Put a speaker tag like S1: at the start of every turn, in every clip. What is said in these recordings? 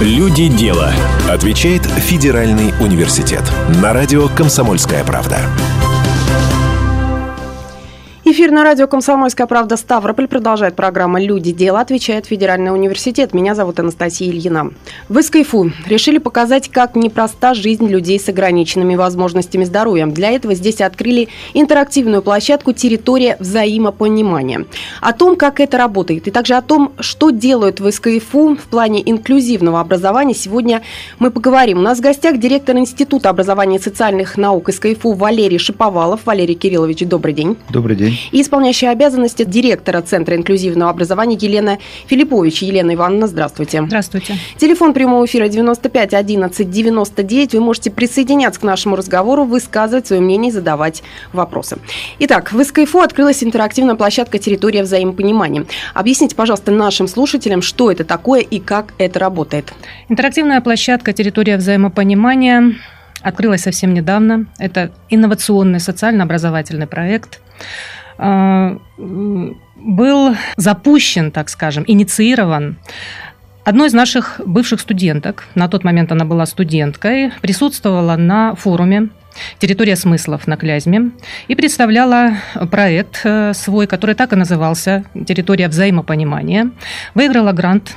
S1: Люди дела. Отвечает Федеральный университет. На радио «Комсомольская правда».
S2: Эфир на радио «Комсомольская правда» Ставрополь продолжает программа «Люди. Дело», отвечает Федеральный университет. Меня зовут Анастасия Ильина. В СКФУ решили показать, как непроста жизнь людей с ограниченными возможностями здоровья. Для этого здесь открыли интерактивную площадку «Территория взаимопонимания». О том, как это работает, и также о том, что делают в СКФУ в плане инклюзивного образования, сегодня мы поговорим. У нас в гостях директор Института образования и социальных наук СКФУ Валерий Шиповалов. Валерий Кириллович, добрый день.
S3: Добрый день
S2: и исполняющая обязанности директора Центра инклюзивного образования Елена Филиппович. Елена Ивановна, здравствуйте.
S4: Здравствуйте.
S2: Телефон прямого эфира 95 11 99. Вы можете присоединяться к нашему разговору, высказывать свое мнение и задавать вопросы. Итак, в СКФУ открылась интерактивная площадка «Территория взаимопонимания». Объясните, пожалуйста, нашим слушателям, что это такое и как это работает.
S4: Интерактивная площадка «Территория взаимопонимания» открылась совсем недавно. Это инновационный социально-образовательный проект – был запущен, так скажем, инициирован одной из наших бывших студенток, на тот момент она была студенткой, присутствовала на форуме «Территория смыслов» на Клязьме и представляла проект э, свой, который так и назывался «Территория взаимопонимания». Выиграла грант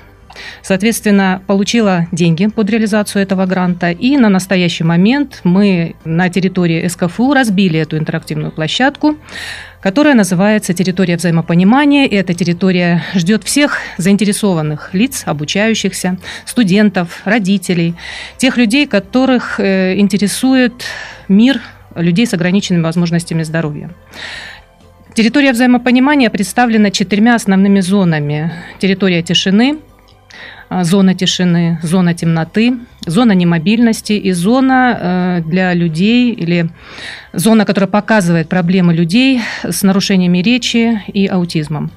S4: Соответственно, получила деньги под реализацию этого гранта, и на настоящий момент мы на территории СКФУ разбили эту интерактивную площадку, которая называется «Территория взаимопонимания». И эта территория ждет всех заинтересованных лиц, обучающихся, студентов, родителей, тех людей, которых э, интересует мир людей с ограниченными возможностями здоровья. Территория взаимопонимания представлена четырьмя основными зонами. Территория тишины, зона тишины, зона темноты, зона немобильности и зона э, для людей или зона, которая показывает проблемы людей с нарушениями речи и аутизмом.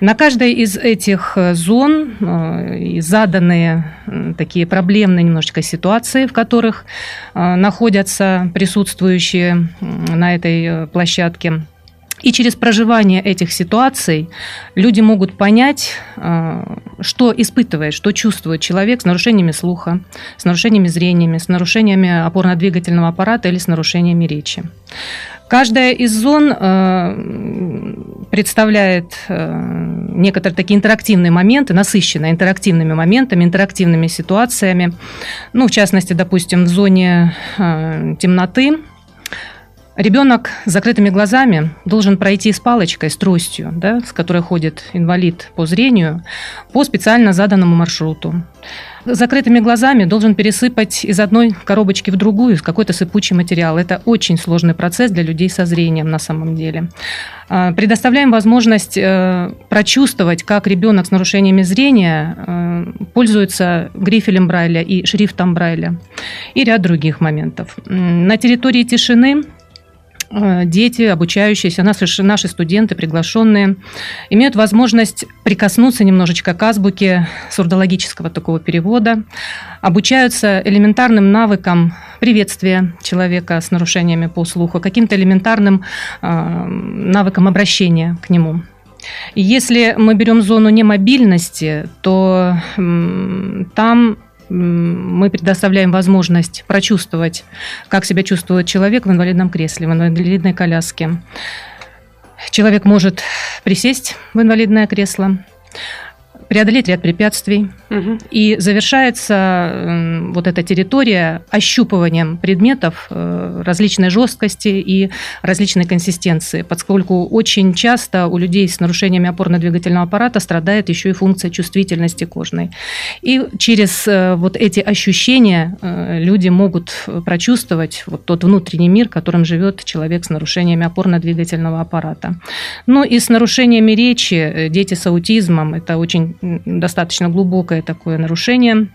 S4: На каждой из этих э, зон э, заданы такие проблемные немножечко ситуации, в которых находятся присутствующие на этой площадке. И через проживание этих ситуаций люди могут понять, э, что испытывает, что чувствует человек с нарушениями слуха, с нарушениями зрения, с нарушениями опорно-двигательного аппарата или с нарушениями речи. Каждая из зон э, представляет э, некоторые такие интерактивные моменты, насыщенные интерактивными моментами, интерактивными ситуациями. Ну, в частности, допустим, в зоне темноты Ребенок с закрытыми глазами должен пройти с палочкой, с тростью, да, с которой ходит инвалид по зрению, по специально заданному маршруту. С закрытыми глазами должен пересыпать из одной коробочки в другую какой-то сыпучий материал. Это очень сложный процесс для людей со зрением на самом деле. А, предоставляем возможность э, прочувствовать, как ребенок с нарушениями зрения э, пользуется грифелем Брайля и шрифтом Брайля и ряд других моментов. На территории тишины дети, обучающиеся, наши, наши студенты, приглашенные, имеют возможность прикоснуться немножечко к азбуке сурдологического такого перевода, обучаются элементарным навыкам приветствия человека с нарушениями по слуху, каким-то элементарным э, навыкам обращения к нему. И если мы берем зону немобильности, то там мы предоставляем возможность прочувствовать, как себя чувствует человек в инвалидном кресле, в инвалидной коляске. Человек может присесть в инвалидное кресло, преодолеть ряд препятствий. Угу. И завершается вот эта территория ощупыванием предметов э, различной жесткости и различной консистенции, поскольку очень часто у людей с нарушениями опорно-двигательного аппарата страдает еще и функция чувствительности кожной. И через э, вот эти ощущения э, люди могут прочувствовать вот тот внутренний мир, которым живет человек с нарушениями опорно-двигательного аппарата. Ну и с нарушениями речи дети с аутизмом – это очень достаточно глубокое такое нарушение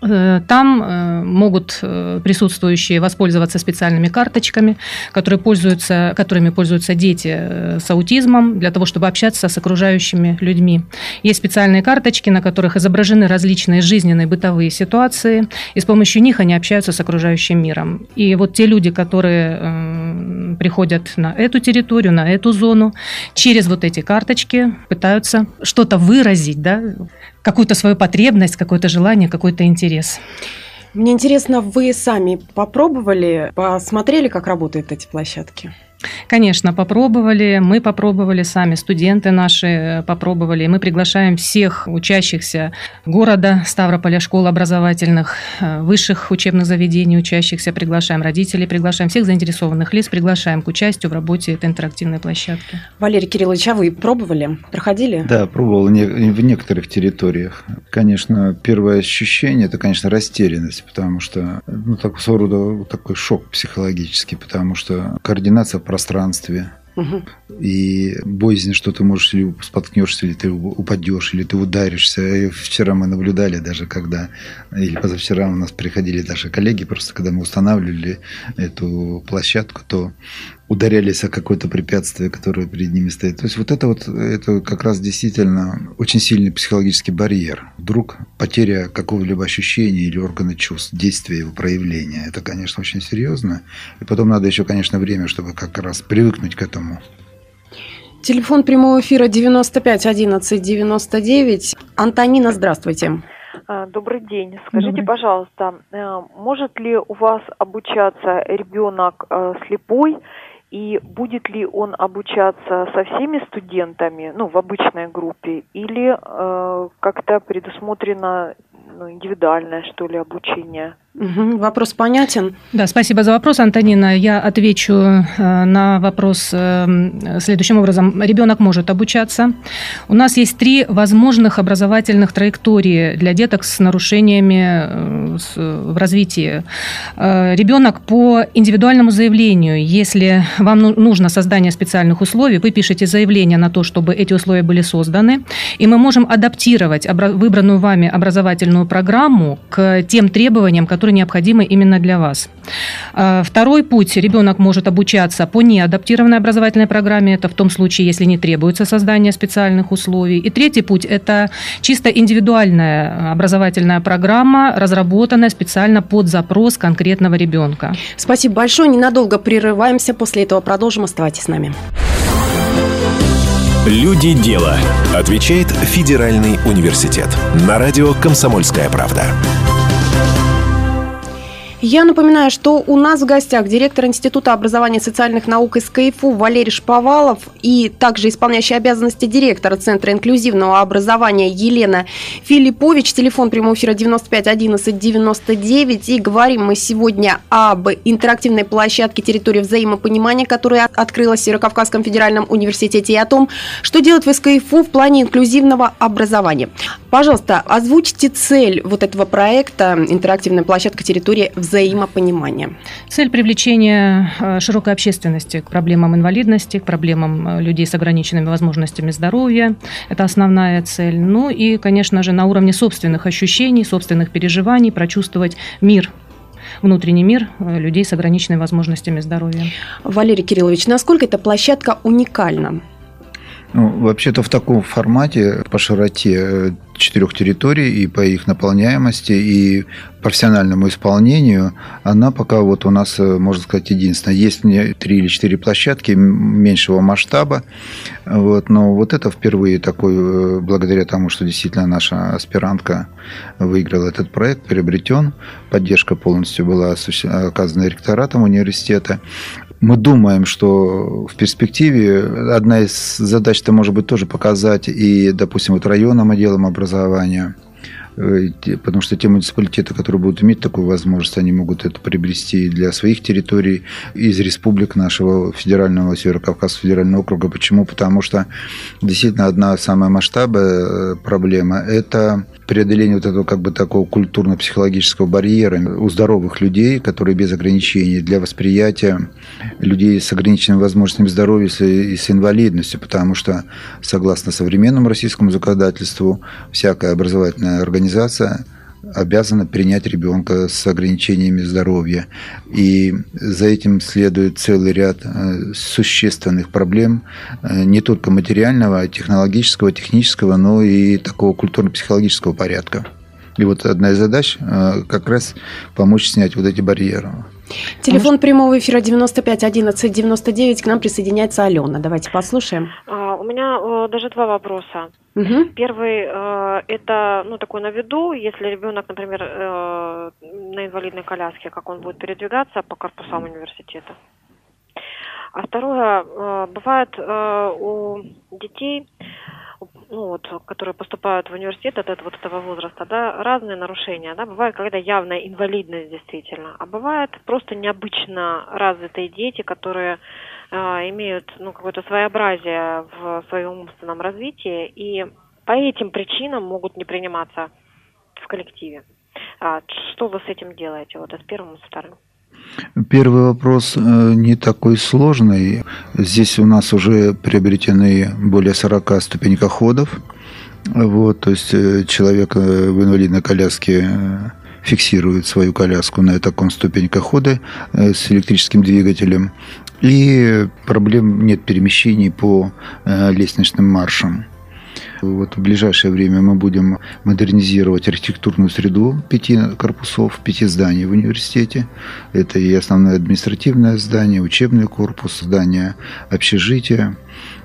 S4: там э, могут э, присутствующие воспользоваться специальными карточками, которые пользуются, которыми пользуются дети с аутизмом для того, чтобы общаться с окружающими людьми. Есть специальные карточки, на которых изображены различные жизненные бытовые ситуации, и с помощью них они общаются с окружающим миром. И вот те люди, которые приходят на эту территорию, на эту зону, через вот эти карточки пытаются что-то выразить, да, какую-то свою потребность, какое-то желание, какой-то интерес.
S2: Мне интересно, вы сами попробовали, посмотрели, как работают эти площадки?
S4: Конечно, попробовали, мы попробовали сами, студенты наши э, попробовали. Мы приглашаем всех учащихся города Ставрополя, школ образовательных, э, высших учебных заведений учащихся, приглашаем родителей, приглашаем всех заинтересованных лиц, приглашаем к участию в работе этой интерактивной площадки.
S2: Валерий Кириллович, а вы пробовали, проходили?
S3: Да, пробовал в некоторых территориях. Конечно, первое ощущение – это, конечно, растерянность, потому что, ну, так, своего рода такой шок психологический, потому что координация пространстве. Угу. И боязнь, что ты можешь или споткнешься, или ты упадешь, или ты ударишься. И вчера мы наблюдали даже, когда, или позавчера у нас приходили даже коллеги, просто когда мы устанавливали эту площадку, то ударялись о какое-то препятствие, которое перед ними стоит. То есть вот это вот, это как раз действительно очень сильный психологический барьер. Вдруг потеря какого-либо ощущения или органа чувств, действия его проявления. Это, конечно, очень серьезно. И потом надо еще, конечно, время, чтобы как раз привыкнуть к этому.
S2: Телефон прямого эфира 95 11 99. Антонина, здравствуйте.
S5: А, добрый день. Скажите, Добрый. пожалуйста, э, может ли у вас обучаться ребенок э, слепой и будет ли он обучаться со всеми студентами, ну, в обычной группе, или э, как-то предусмотрено ну, индивидуальное, что ли, обучение?
S2: Вопрос понятен.
S4: Да, спасибо за вопрос, Антонина. Я отвечу э, на вопрос э, следующим образом. Ребенок может обучаться. У нас есть три возможных образовательных траектории для деток с нарушениями э, в развитии. Ребенок по индивидуальному заявлению, если вам ну, нужно создание специальных условий, вы пишете заявление на то, чтобы эти условия были созданы, и мы можем адаптировать выбранную вами образовательную программу к тем требованиям, которые которые необходимы именно для вас. А, второй путь. Ребенок может обучаться по неадаптированной образовательной программе. Это в том случае, если не требуется создание специальных условий. И третий путь – это чисто индивидуальная образовательная программа, разработанная специально под запрос конкретного ребенка.
S2: Спасибо большое. Ненадолго прерываемся. После этого продолжим. Оставайтесь с нами.
S1: Люди дела. Отвечает Федеральный университет. На радио «Комсомольская правда».
S2: Я напоминаю, что у нас в гостях директор Института образования и социальных наук из КФУ Валерий Шповалов и также исполняющий обязанности директора Центра инклюзивного образования Елена Филиппович. Телефон прямого эфира 95 11 99. И говорим мы сегодня об интерактивной площадке территории взаимопонимания, которая открылась в Северокавказском федеральном университете, и о том, что делать в СКФУ в плане инклюзивного образования. Пожалуйста, озвучьте цель вот этого проекта «Интерактивная площадка территории взаимопонимания взаимопонимания.
S4: Цель привлечения э, широкой общественности к проблемам инвалидности, к проблемам э, людей с ограниченными возможностями здоровья. Это основная цель. Ну и, конечно же, на уровне собственных ощущений, собственных переживаний прочувствовать мир внутренний мир э, людей с ограниченными возможностями здоровья.
S2: Валерий Кириллович, насколько эта площадка уникальна?
S3: Ну, вообще-то в таком формате по широте четырех территорий и по их наполняемости и профессиональному исполнению, она пока вот у нас, э, можно сказать, единственная. Есть мне три или четыре площадки меньшего масштаба, вот, но вот это впервые такой, э, благодаря тому, что действительно наша аспирантка выиграла этот проект, приобретен, поддержка полностью была оказана ректоратом университета. Мы думаем, что в перспективе одна из задач это может быть тоже показать и, допустим, вот районным отделам образования – Э, потому что те муниципалитеты, которые будут иметь такую возможность, они могут это приобрести для своих территорий из республик нашего федерального Северо-Кавказского федерального округа. Почему? Потому что действительно одна самая масштабная э, проблема – это преодоление вот этого как бы такого культурно-психологического барьера у здоровых людей, которые без ограничений для восприятия людей с ограниченными возможностями здоровья и с инвалидностью, потому что согласно современному российскому законодательству всякая образовательная организация обязана принять ребенка с ограничениями здоровья. И за этим следует целый ряд э, существенных проблем, э, не только материального, технологического, технического, но и такого культурно-психологического порядка. И вот одна из задач э, как раз помочь снять вот эти барьеры.
S2: Телефон прямого эфира 95 11 99. К нам присоединяется Алена. Давайте послушаем.
S5: А,
S6: у меня э, даже два вопроса.
S2: Угу.
S6: Первый э, это ну такой на виду, если ребенок, например, э, на инвалидной коляске, как он будет передвигаться по корпусам университета. А второе, э, бывает э, у детей, ну вот, которые поступают в университет от этого, вот этого возраста, да, разные нарушения, да, бывает, когда явная инвалидность действительно, а бывает просто необычно развитые дети, которые а, имеют ну, какое-то своеобразие в своем умственном развитии и по этим причинам могут не приниматься в коллективе. А, что вы с этим делаете, вот с первым и с вторым?
S3: Первый вопрос э, не такой сложный. Здесь у нас уже приобретены более 40 ступенькоходов. Вот, то есть э, человек э, в инвалидной коляске фиксирует свою коляску на таком ступенькоходе с электрическим двигателем. И проблем нет перемещений по лестничным маршам. Вот в ближайшее время мы будем модернизировать архитектурную среду пяти корпусов, пяти зданий в университете. Это и основное административное здание, учебный корпус, здание общежития.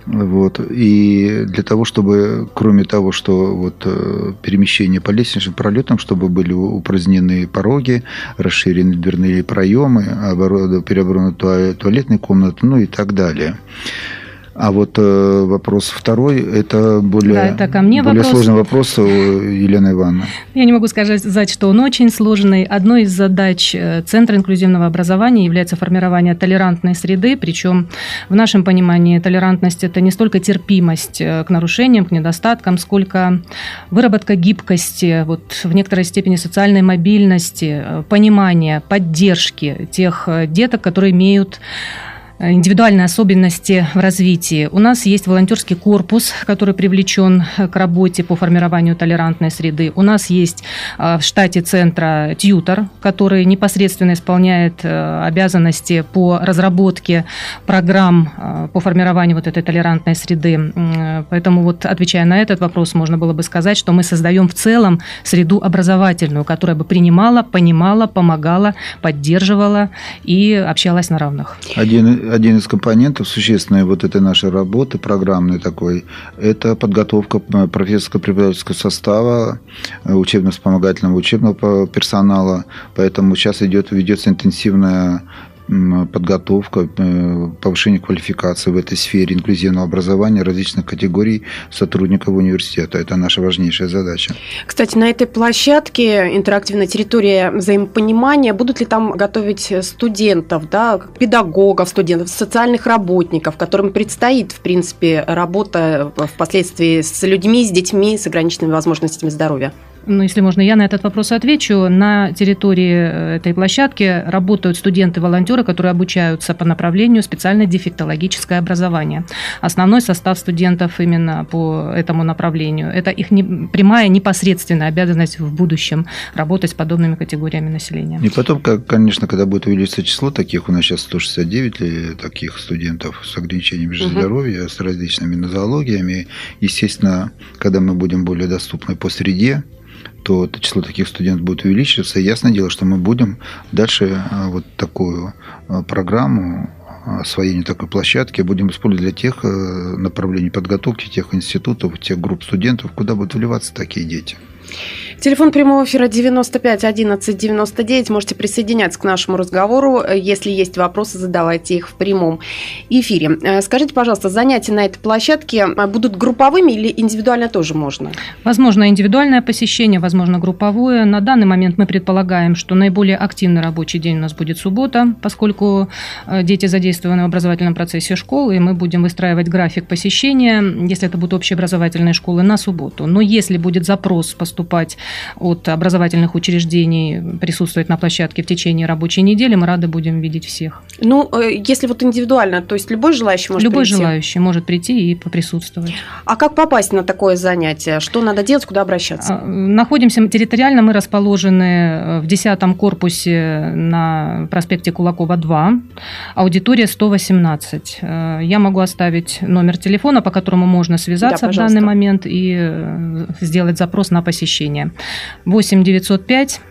S3: Вот. И для того, чтобы, кроме того, что вот э, перемещение по лестничным пролетам, чтобы были упразднены пороги, расширены дверные проемы, переоборудованы туалетные комнаты, ну и так далее. А вот э, вопрос второй, это более, да, это ко мне более вопрос. сложный вопрос, Елена Ивановна.
S4: Я не могу сказать, что он очень сложный. Одной из задач э, Центра инклюзивного образования является формирование толерантной среды, причем в нашем понимании толерантность – это не столько терпимость э, к нарушениям, к недостаткам, сколько выработка гибкости, вот в некоторой степени социальной мобильности, э, понимания, поддержки тех деток, которые имеют индивидуальные особенности в развитии. У нас есть волонтерский корпус, который привлечен к работе по формированию толерантной среды. У нас есть э, в штате центра тьютор, который непосредственно исполняет э, обязанности по разработке программ по формированию вот этой толерантной среды. Поэтому вот отвечая на этот вопрос, можно было бы сказать, что мы создаем в целом среду образовательную, которая бы принимала, понимала, помогала, поддерживала и общалась на равных.
S3: Один один из компонентов существенной вот этой нашей работы, программной такой, это подготовка профессорско-преподавательского состава, э, учебно-вспомогательного учебного персонала. Поэтому сейчас идет, ведется интенсивная подготовка, э, повышение квалификации в этой сфере инклюзивного образования различных категорий сотрудников университета. Это наша важнейшая задача.
S2: Кстати, на этой площадке интерактивная территория взаимопонимания, будут ли там готовить студентов, да, педагогов, студентов, социальных работников, которым предстоит, в принципе, работа впоследствии с людьми, с детьми с ограниченными возможностями здоровья?
S4: Ну, если можно, я на этот вопрос отвечу. На территории э, этой площадки работают студенты-волонтеры, которые обучаются по направлению специально-дефектологическое образование. Основной состав студентов именно по этому направлению. Это их не, прямая непосредственная обязанность в будущем работать с подобными категориями населения.
S3: И потом, конечно, когда будет увеличиться число таких, у нас сейчас 169 таких студентов с ограничениями угу. здоровья, с различными нозологиями, естественно, когда мы будем более доступны по среде, то число таких студентов будет увеличиваться. И ясное дело, что мы будем дальше а, вот такую а, программу освоения такой площадки будем использовать для тех э, направлений подготовки, тех институтов, тех групп студентов, куда будут вливаться такие дети.
S2: Телефон прямого эфира 95 11 99. Можете присоединяться к нашему разговору. Если есть вопросы, задавайте их в прямом эфире. Э, скажите, пожалуйста, занятия на этой площадке э, будут групповыми или индивидуально тоже можно?
S4: Возможно, индивидуальное посещение, возможно, групповое. На данный момент мы предполагаем, что наиболее активный рабочий день у нас будет суббота, поскольку э, дети задействованы в образовательном процессе школы, и мы будем выстраивать график посещения, если это будут общеобразовательные школы, на субботу. Но если будет запрос поступать от образовательных учреждений присутствовать на площадке в течение рабочей недели, мы рады будем видеть всех.
S2: Ну, э, если вот индивидуально, то есть любой желающий может
S4: любой
S2: прийти?
S4: Любой желающий может прийти и поприсутствовать.
S2: А как попасть на такое занятие? Что надо делать, куда обращаться? А,
S4: находимся территориально, мы расположены э, в 10 корпусе на проспекте Кулакова 2, аудитория 118. Э, я могу оставить номер телефона, по которому можно связаться да, в данный момент и сделать запрос на посещение. 8 905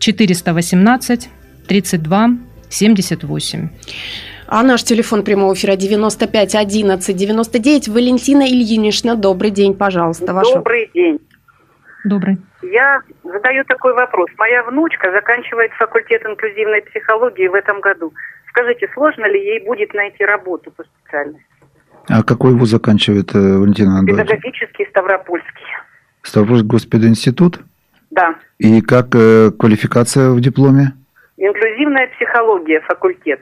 S4: 418 32 78.
S2: А наш телефон прямого эфира 95 11 99. Валентина Ильинична, добрый день, пожалуйста.
S7: Ваш... Добрый день.
S4: Добрый.
S7: Я задаю такой вопрос. Моя внучка заканчивает факультет инклюзивной психологии в этом году. Скажите, сложно ли ей будет найти работу по специальности?
S3: А какой вуз заканчивает э, Валентина
S7: Андреевна? Педагогический Ставропольский.
S3: Ставропольский госпединститут?
S7: Да.
S3: И как э, квалификация в дипломе?
S7: Инклюзивная психология, факультет.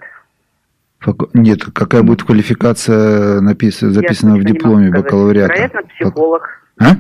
S3: Факу... Нет, какая будет квалификация напис... записана в дипломе бакалавриата?
S7: Вероятно, психолог.
S3: А?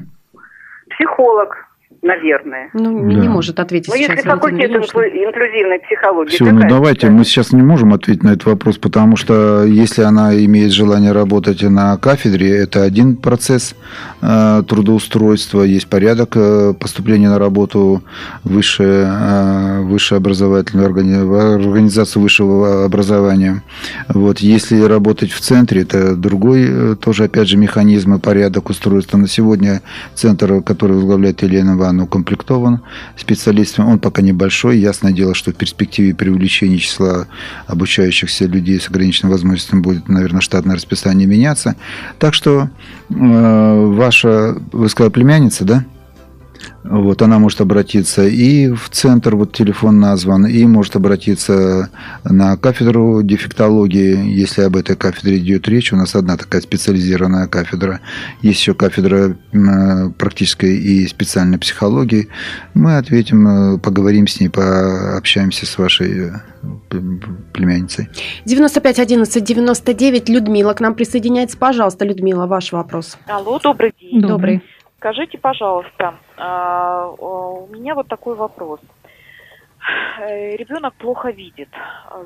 S7: Психолог наверное.
S2: Ну, да. не может ответить
S7: Ну, если факультет инклюзивной психологии.
S3: Все, ну давайте, мы сейчас не можем ответить на этот вопрос, потому что если она имеет желание работать на кафедре, это один процесс э, трудоустройства, есть порядок э, поступления на работу в высшее, э, высшее образовательную организацию высшего образования. Вот, если работать в центре, это другой э, тоже, опять же, механизм и порядок устройства. На сегодня центр, который возглавляет Елена Ивановна, он укомплектован специалистами. Он пока небольшой. Ясное дело, что в перспективе при числа обучающихся людей с ограниченными возможностями будет, наверное, штатное расписание меняться. Так что э, ваша, вы сказали, племянница, да? Вот, она может обратиться и в центр, вот телефон назван, и может обратиться на кафедру дефектологии, если об этой кафедре идет речь. У нас одна такая специализированная кафедра. Есть еще кафедра практической и специальной психологии. Мы ответим, э, поговорим с ней, пообщаемся с вашей э, племянницей.
S2: 95 11 99 Людмила к нам присоединяется. Пожалуйста, Людмила, ваш вопрос.
S5: Алло, добрый день.
S2: Добрый.
S5: Скажите, пожалуйста, а, у меня вот такой вопрос. Ребенок плохо видит.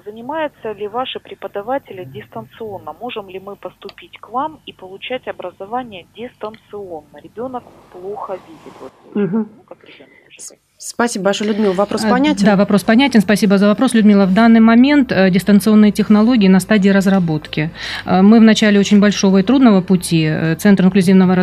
S5: Занимаются ли ваши преподаватели дистанционно? Можем ли мы поступить к вам и получать образование дистанционно? Ребенок плохо видит. Вот, угу. ну, как ребенок
S2: Спасибо большое, Людмила. Вопрос а, понятен?
S4: Да, вопрос понятен. Спасибо за вопрос, Людмила. В данный момент э, дистанционные технологии на стадии разработки. Э, мы в начале очень большого и трудного пути. Э, Центр инклюзивного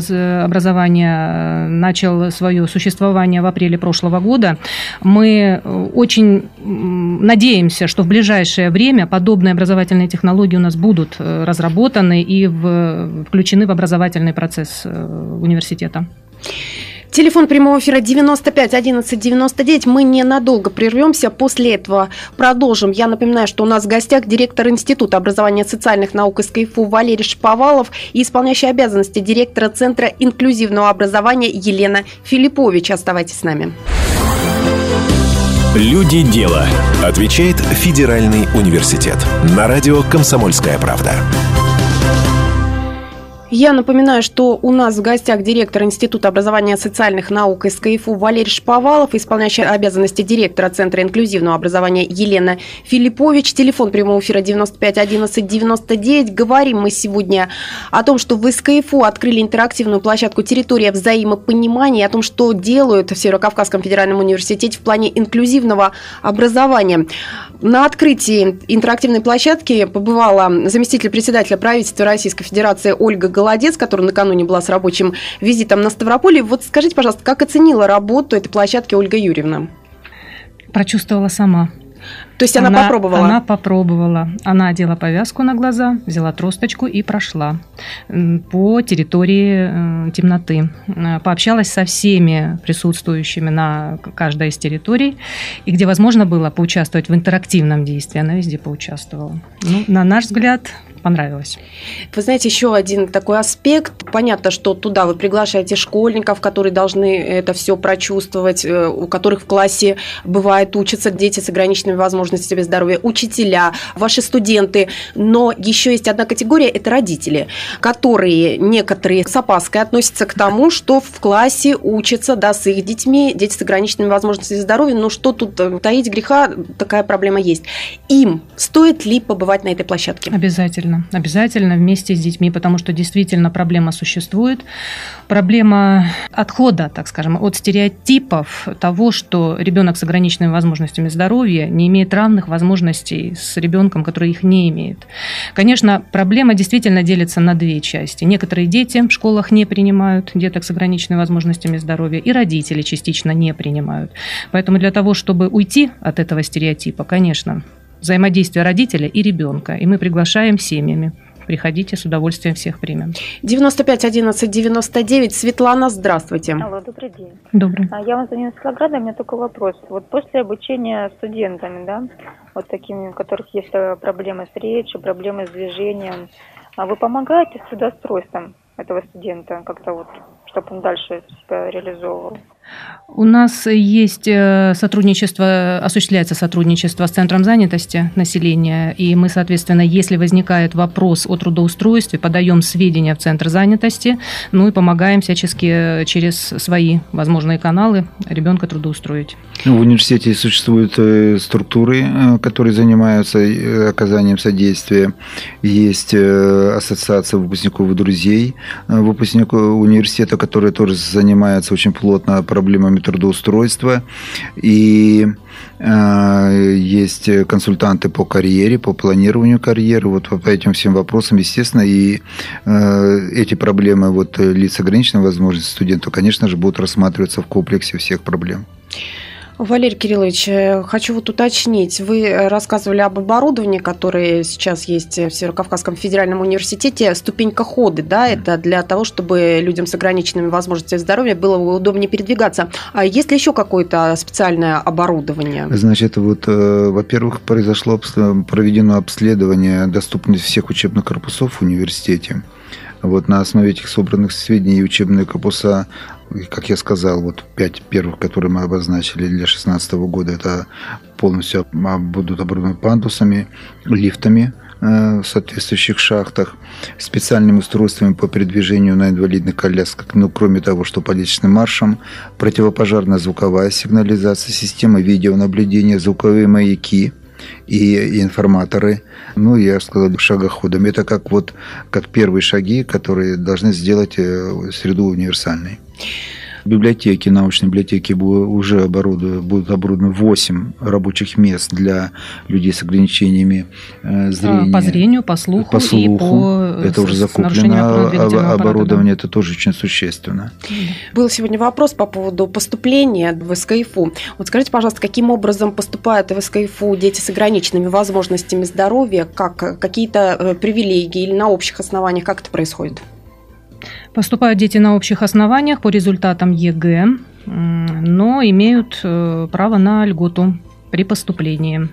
S4: образования начал свое существование в апреле прошлого года. Мы очень надеемся, что в ближайшее время подобные образовательные технологии у нас будут разработаны и включены в образовательный процесс университета.
S2: Телефон прямого эфира 95 11 99. Мы ненадолго прервемся. После этого продолжим. Я напоминаю, что у нас в гостях директор Института образования социальных наук из КФУ Валерий Шповалов и исполняющий обязанности директора Центра инклюзивного образования Елена Филиппович. Оставайтесь с нами.
S1: Люди дела. Отвечает Федеральный университет. На радио «Комсомольская правда».
S2: Я напоминаю, что у нас в гостях директор Института образования социальных наук из КФУ Валерий Шповалов, исполняющий обязанности директора Центра инклюзивного образования Елена Филиппович. Телефон прямого эфира 95 11 99. Говорим мы сегодня о том, что в СКФУ открыли интерактивную площадку «Территория взаимопонимания», о том, что делают в Северо-Кавказском федеральном университете в плане инклюзивного образования. На открытии интерактивной площадки побывала заместитель председателя правительства Российской Федерации Ольга Голодец, которая накануне была с рабочим визитом на Ставрополе. Вот скажите, пожалуйста, как оценила работу этой площадки Ольга Юрьевна?
S4: Прочувствовала сама.
S2: То есть она, она попробовала?
S4: Она попробовала. Она одела повязку на глаза, взяла тросточку и прошла по территории э, темноты. Э, пообщалась со всеми присутствующими на каждой из территорий. И где возможно было поучаствовать в интерактивном действии, она везде поучаствовала. Ну, на наш взгляд, понравилось.
S2: Вы знаете, еще один такой аспект. Понятно, что туда вы приглашаете школьников, которые должны это все прочувствовать, э, у которых в классе бывает учатся дети с ограниченными возможностями здоровья, учителя, ваши студенты. Но еще есть одна категория – это родители, которые некоторые с опаской относятся к тому, что в классе учатся да, с их детьми, дети с ограниченными возможностями здоровья. Но что тут э, таить греха, такая проблема есть. Им стоит ли побывать на этой площадке?
S4: Обязательно, обязательно вместе с детьми, потому что действительно проблема существует. Проблема отхода, так скажем, от стереотипов того, что ребенок с ограниченными возможностями здоровья не имеет равных возможностей с ребенком, который их не имеет. Конечно, проблема действительно делится на две части. Некоторые дети в школах не принимают деток с ограниченными возможностями здоровья, и родители частично не принимают. Поэтому для того, чтобы уйти от этого стереотипа, конечно, взаимодействие родителя и ребенка. И мы приглашаем семьями. Приходите, с удовольствием всех примем.
S2: 95 11 99. Светлана, здравствуйте.
S8: Алло, добрый день.
S4: Добрый.
S8: А Я вам звоню из Волгограда, у меня такой вопрос. Вот после обучения студентами, да, вот такими, у которых есть э, проблемы с речью, проблемы с движением, а вы помогаете с трудоустройством этого студента как-то вот, чтобы он дальше себя реализовывал?
S4: У нас есть э, сотрудничество, осуществляется сотрудничество с Центром занятости населения, и мы, соответственно, если возникает вопрос о трудоустройстве, подаем сведения в Центр занятости, ну и помогаем всячески через свои возможные каналы ребенка трудоустроить.
S3: Ну, в университете существуют э, структуры, э, которые занимаются оказанием содействия. Есть ассоциация выпускников и друзей выпускников университета, которые тоже занимаются очень плотно проблемами трудоустройства. И э, есть консультанты по карьере, по планированию карьеры, вот по этим всем вопросам, естественно, и э, эти проблемы вот лиц ограниченной возможности студентов, конечно же, будут рассматриваться в комплексе всех проблем.
S2: Валерий Кириллович, э, хочу вот уточнить. Вы э, рассказывали об оборудовании, которое сейчас есть в Северокавказском федеральном университете. Ступенька ходы, да, это для того, чтобы людям с ограниченными возможностями здоровья было удобнее передвигаться. А есть ли еще какое-то специальное оборудование?
S3: Значит, вот, э, во-первых, произошло проведено обследование доступности всех учебных корпусов в университете. Вот на основе этих собранных сведений учебные корпуса как я сказал, вот пять первых, которые мы обозначили для 2016 года, это полностью будут оборудованы пандусами, лифтами э, в соответствующих шахтах, специальными устройствами по передвижению на инвалидных колясках, ну, кроме того, что по личным маршам, противопожарная звуковая сигнализация, система видеонаблюдения, звуковые маяки – и информаторы, ну, я сказал, шагоходом. Это как вот как первые шаги, которые должны сделать э, среду универсальной библиотеки, научные библиотеки уже оборудованы, будут оборудованы 8 рабочих мест для людей с ограничениями э, зрения.
S4: По зрению, по слуху,
S3: по слуху. и по Это уже закуплено оборудование, это тоже очень существенно.
S2: Был сегодня вопрос по поводу поступления в СКФУ. Вот скажите, пожалуйста, каким образом поступают в СКФУ дети с ограниченными возможностями здоровья, как какие-то э, привилегии или на общих основаниях, как это происходит?
S4: Поступают дети на общих основаниях по результатам ЕГЭ, но имеют э, право на льготу при поступлении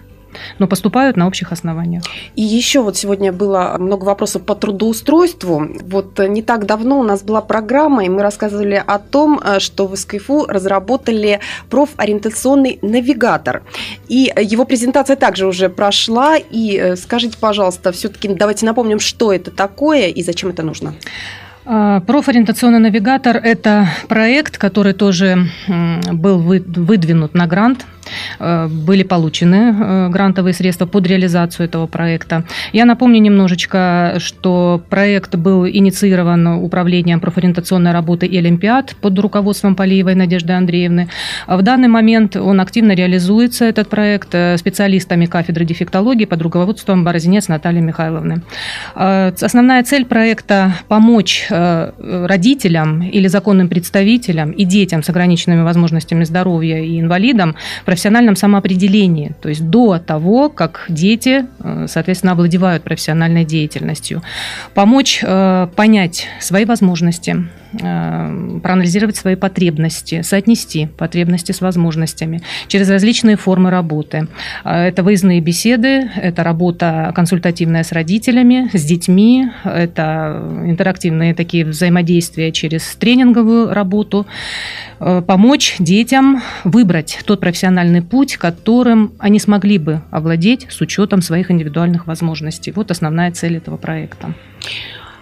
S4: но поступают на общих основаниях.
S2: И еще вот сегодня было много вопросов по трудоустройству. Вот не так давно у нас была программа, и мы рассказывали о том, э, что в СКФУ разработали профориентационный навигатор. И его презентация также уже прошла. И э, скажите, пожалуйста, все-таки давайте напомним, что это такое и зачем это нужно.
S4: А, профориентационный навигатор – это проект, который тоже был выдвинут на грант были получены э, грантовые средства под реализацию этого проекта. Я напомню немножечко, что проект был инициирован управлением профориентационной работы и Олимпиад под руководством Полиевой Надежды Андреевны. В данный момент он активно реализуется, этот проект, э, специалистами кафедры дефектологии под руководством Борознец Натальи Михайловны. Основная цель проекта – помочь родителям или законным представителям и детям с ограниченными возможностями здоровья и инвалидам профессиональном самоопределении, то есть до того, как дети, э, соответственно, овладевают профессиональной деятельностью. Помочь э, понять свои возможности, проанализировать свои потребности, соотнести потребности с возможностями через различные формы работы. Это выездные беседы, это работа консультативная с родителями, с детьми, это интерактивные такие взаимодействия через тренинговую работу. Помочь детям выбрать тот профессиональный путь, которым они смогли бы овладеть с учетом своих индивидуальных возможностей. Вот основная цель этого проекта.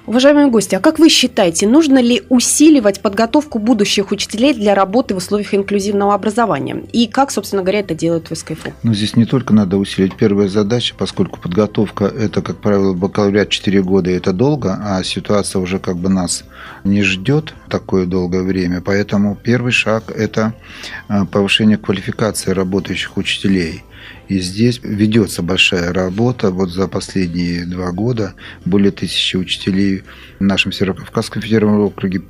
S2: Уважаемые гости, а как вы считаете, нужно ли усиливать подготовку будущих учителей для работы в условиях инклюзивного образования? И как, собственно говоря, это делают в СКФУ?
S3: Ну, здесь не только надо усилить. Первая задача, поскольку подготовка – это, как правило, бакалавриат 4 года, и это долго, а ситуация уже как бы нас не ждет такое долгое время. Поэтому первый шаг – это э, повышение квалификации работающих учителей – и здесь ведется большая работа. Вот за последние два года более тысячи учителей в нашем Северокавказском федеральном округе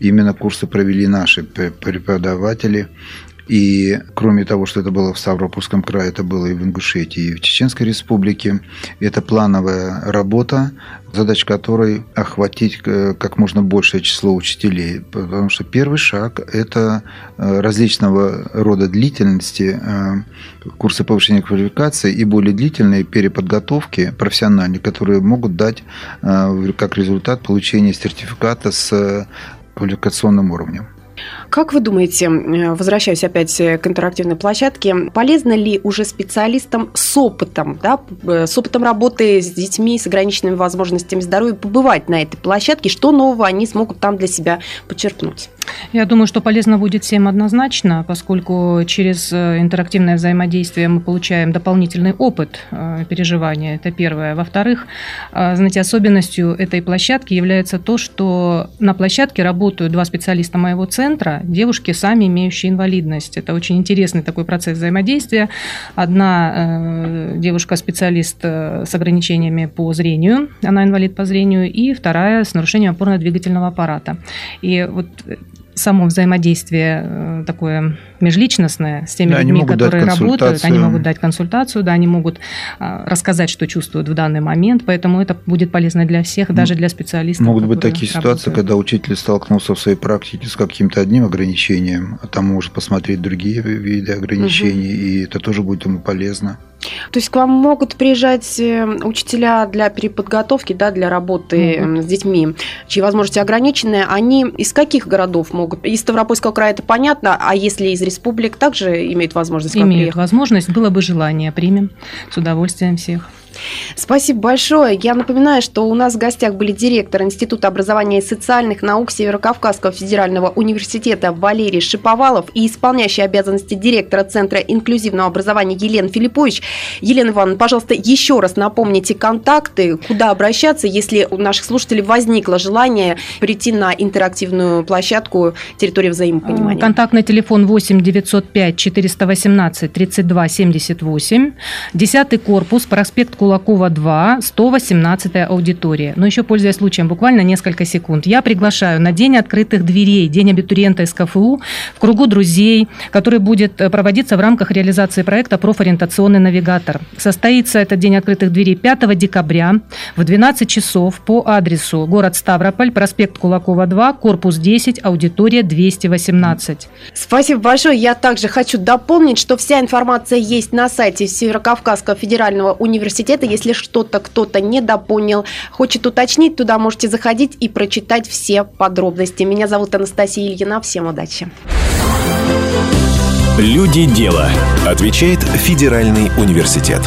S3: именно курсы провели наши преподаватели И кроме того, что это было в Ставропольском крае, это было и в Ингушетии, и в Чеченской республике. Это плановая работа, задача которой охватить э, как можно большее число учителей. Потому что первый шаг – это э, различного рода длительности э, курсы повышения квалификации и более длительные переподготовки профессиональные, которые могут дать как результат получения сертификата с квалификационным уровнем.
S2: Как вы думаете, э, возвращаюсь опять э, к интерактивной площадке, полезно ли уже специалистам с опытом, да, э, с опытом работы с детьми с ограниченными возможностями здоровья побывать на этой площадке? Что нового они смогут там для себя подчеркнуть?
S4: Я думаю, что полезно будет всем однозначно, поскольку через интерактивное взаимодействие мы получаем дополнительный опыт переживания. Это первое. Во-вторых, знаете, особенностью этой площадки является то, что на площадке работают два специалиста моего центра, девушки, сами имеющие инвалидность. Это очень интересный такой процесс взаимодействия. Одна э, девушка-специалист э, с ограничениями по зрению, она инвалид по зрению, и вторая с нарушением опорно-двигательного аппарата. И вот само взаимодействие э, такое межличностное с теми да, людьми, которые работают, они могут дать консультацию, да, они могут а, рассказать, что чувствуют в данный момент, поэтому это будет полезно для всех, даже для специалистов.
S3: Могут быть такие работают. ситуации, когда учитель столкнулся в своей практике с каким-то одним ограничением, а там может посмотреть другие виды ограничений, угу. и это тоже будет ему полезно.
S2: То есть к вам могут приезжать э, учителя для переподготовки, да, для работы угу. с детьми, чьи возможности ограничены. Они из каких городов могут? Из Ставропольского края это понятно, а если из республик также имеют возможность?
S4: Имеют приехать? возможность, было бы желание, примем с удовольствием всех.
S2: Спасибо большое. Я напоминаю, что у нас в гостях были директор Института образования и социальных наук Северо-Кавказского федерального университета Валерий Шиповалов и исполняющий обязанности директора Центра инклюзивного образования Елена Филиппович. Елена Ивановна, пожалуйста, еще раз напомните контакты, куда обращаться, если у наших слушателей возникло желание прийти на интерактивную площадку территории взаимопонимания.
S4: Контактный телефон 8 905 418 32 78, 10 корпус, проспект Кулакова 2, 118 аудитория. Но еще, пользуясь случаем, буквально несколько секунд. Я приглашаю на День открытых дверей, День абитуриента СКФУ в кругу друзей, который будет э, проводиться в рамках реализации проекта «Профориентационный навигатор». Состоится этот День открытых дверей 5 декабря в 12 часов по адресу город Ставрополь, проспект Кулакова 2, корпус 10, аудитория 218.
S2: Спасибо большое. Я также хочу дополнить, что вся информация есть на сайте Северокавказского федерального университета это если что-то кто-то недопонял, хочет уточнить, туда можете заходить и прочитать все подробности. Меня зовут Анастасия Ильина. Всем удачи.
S1: Люди дела. Отвечает Федеральный университет.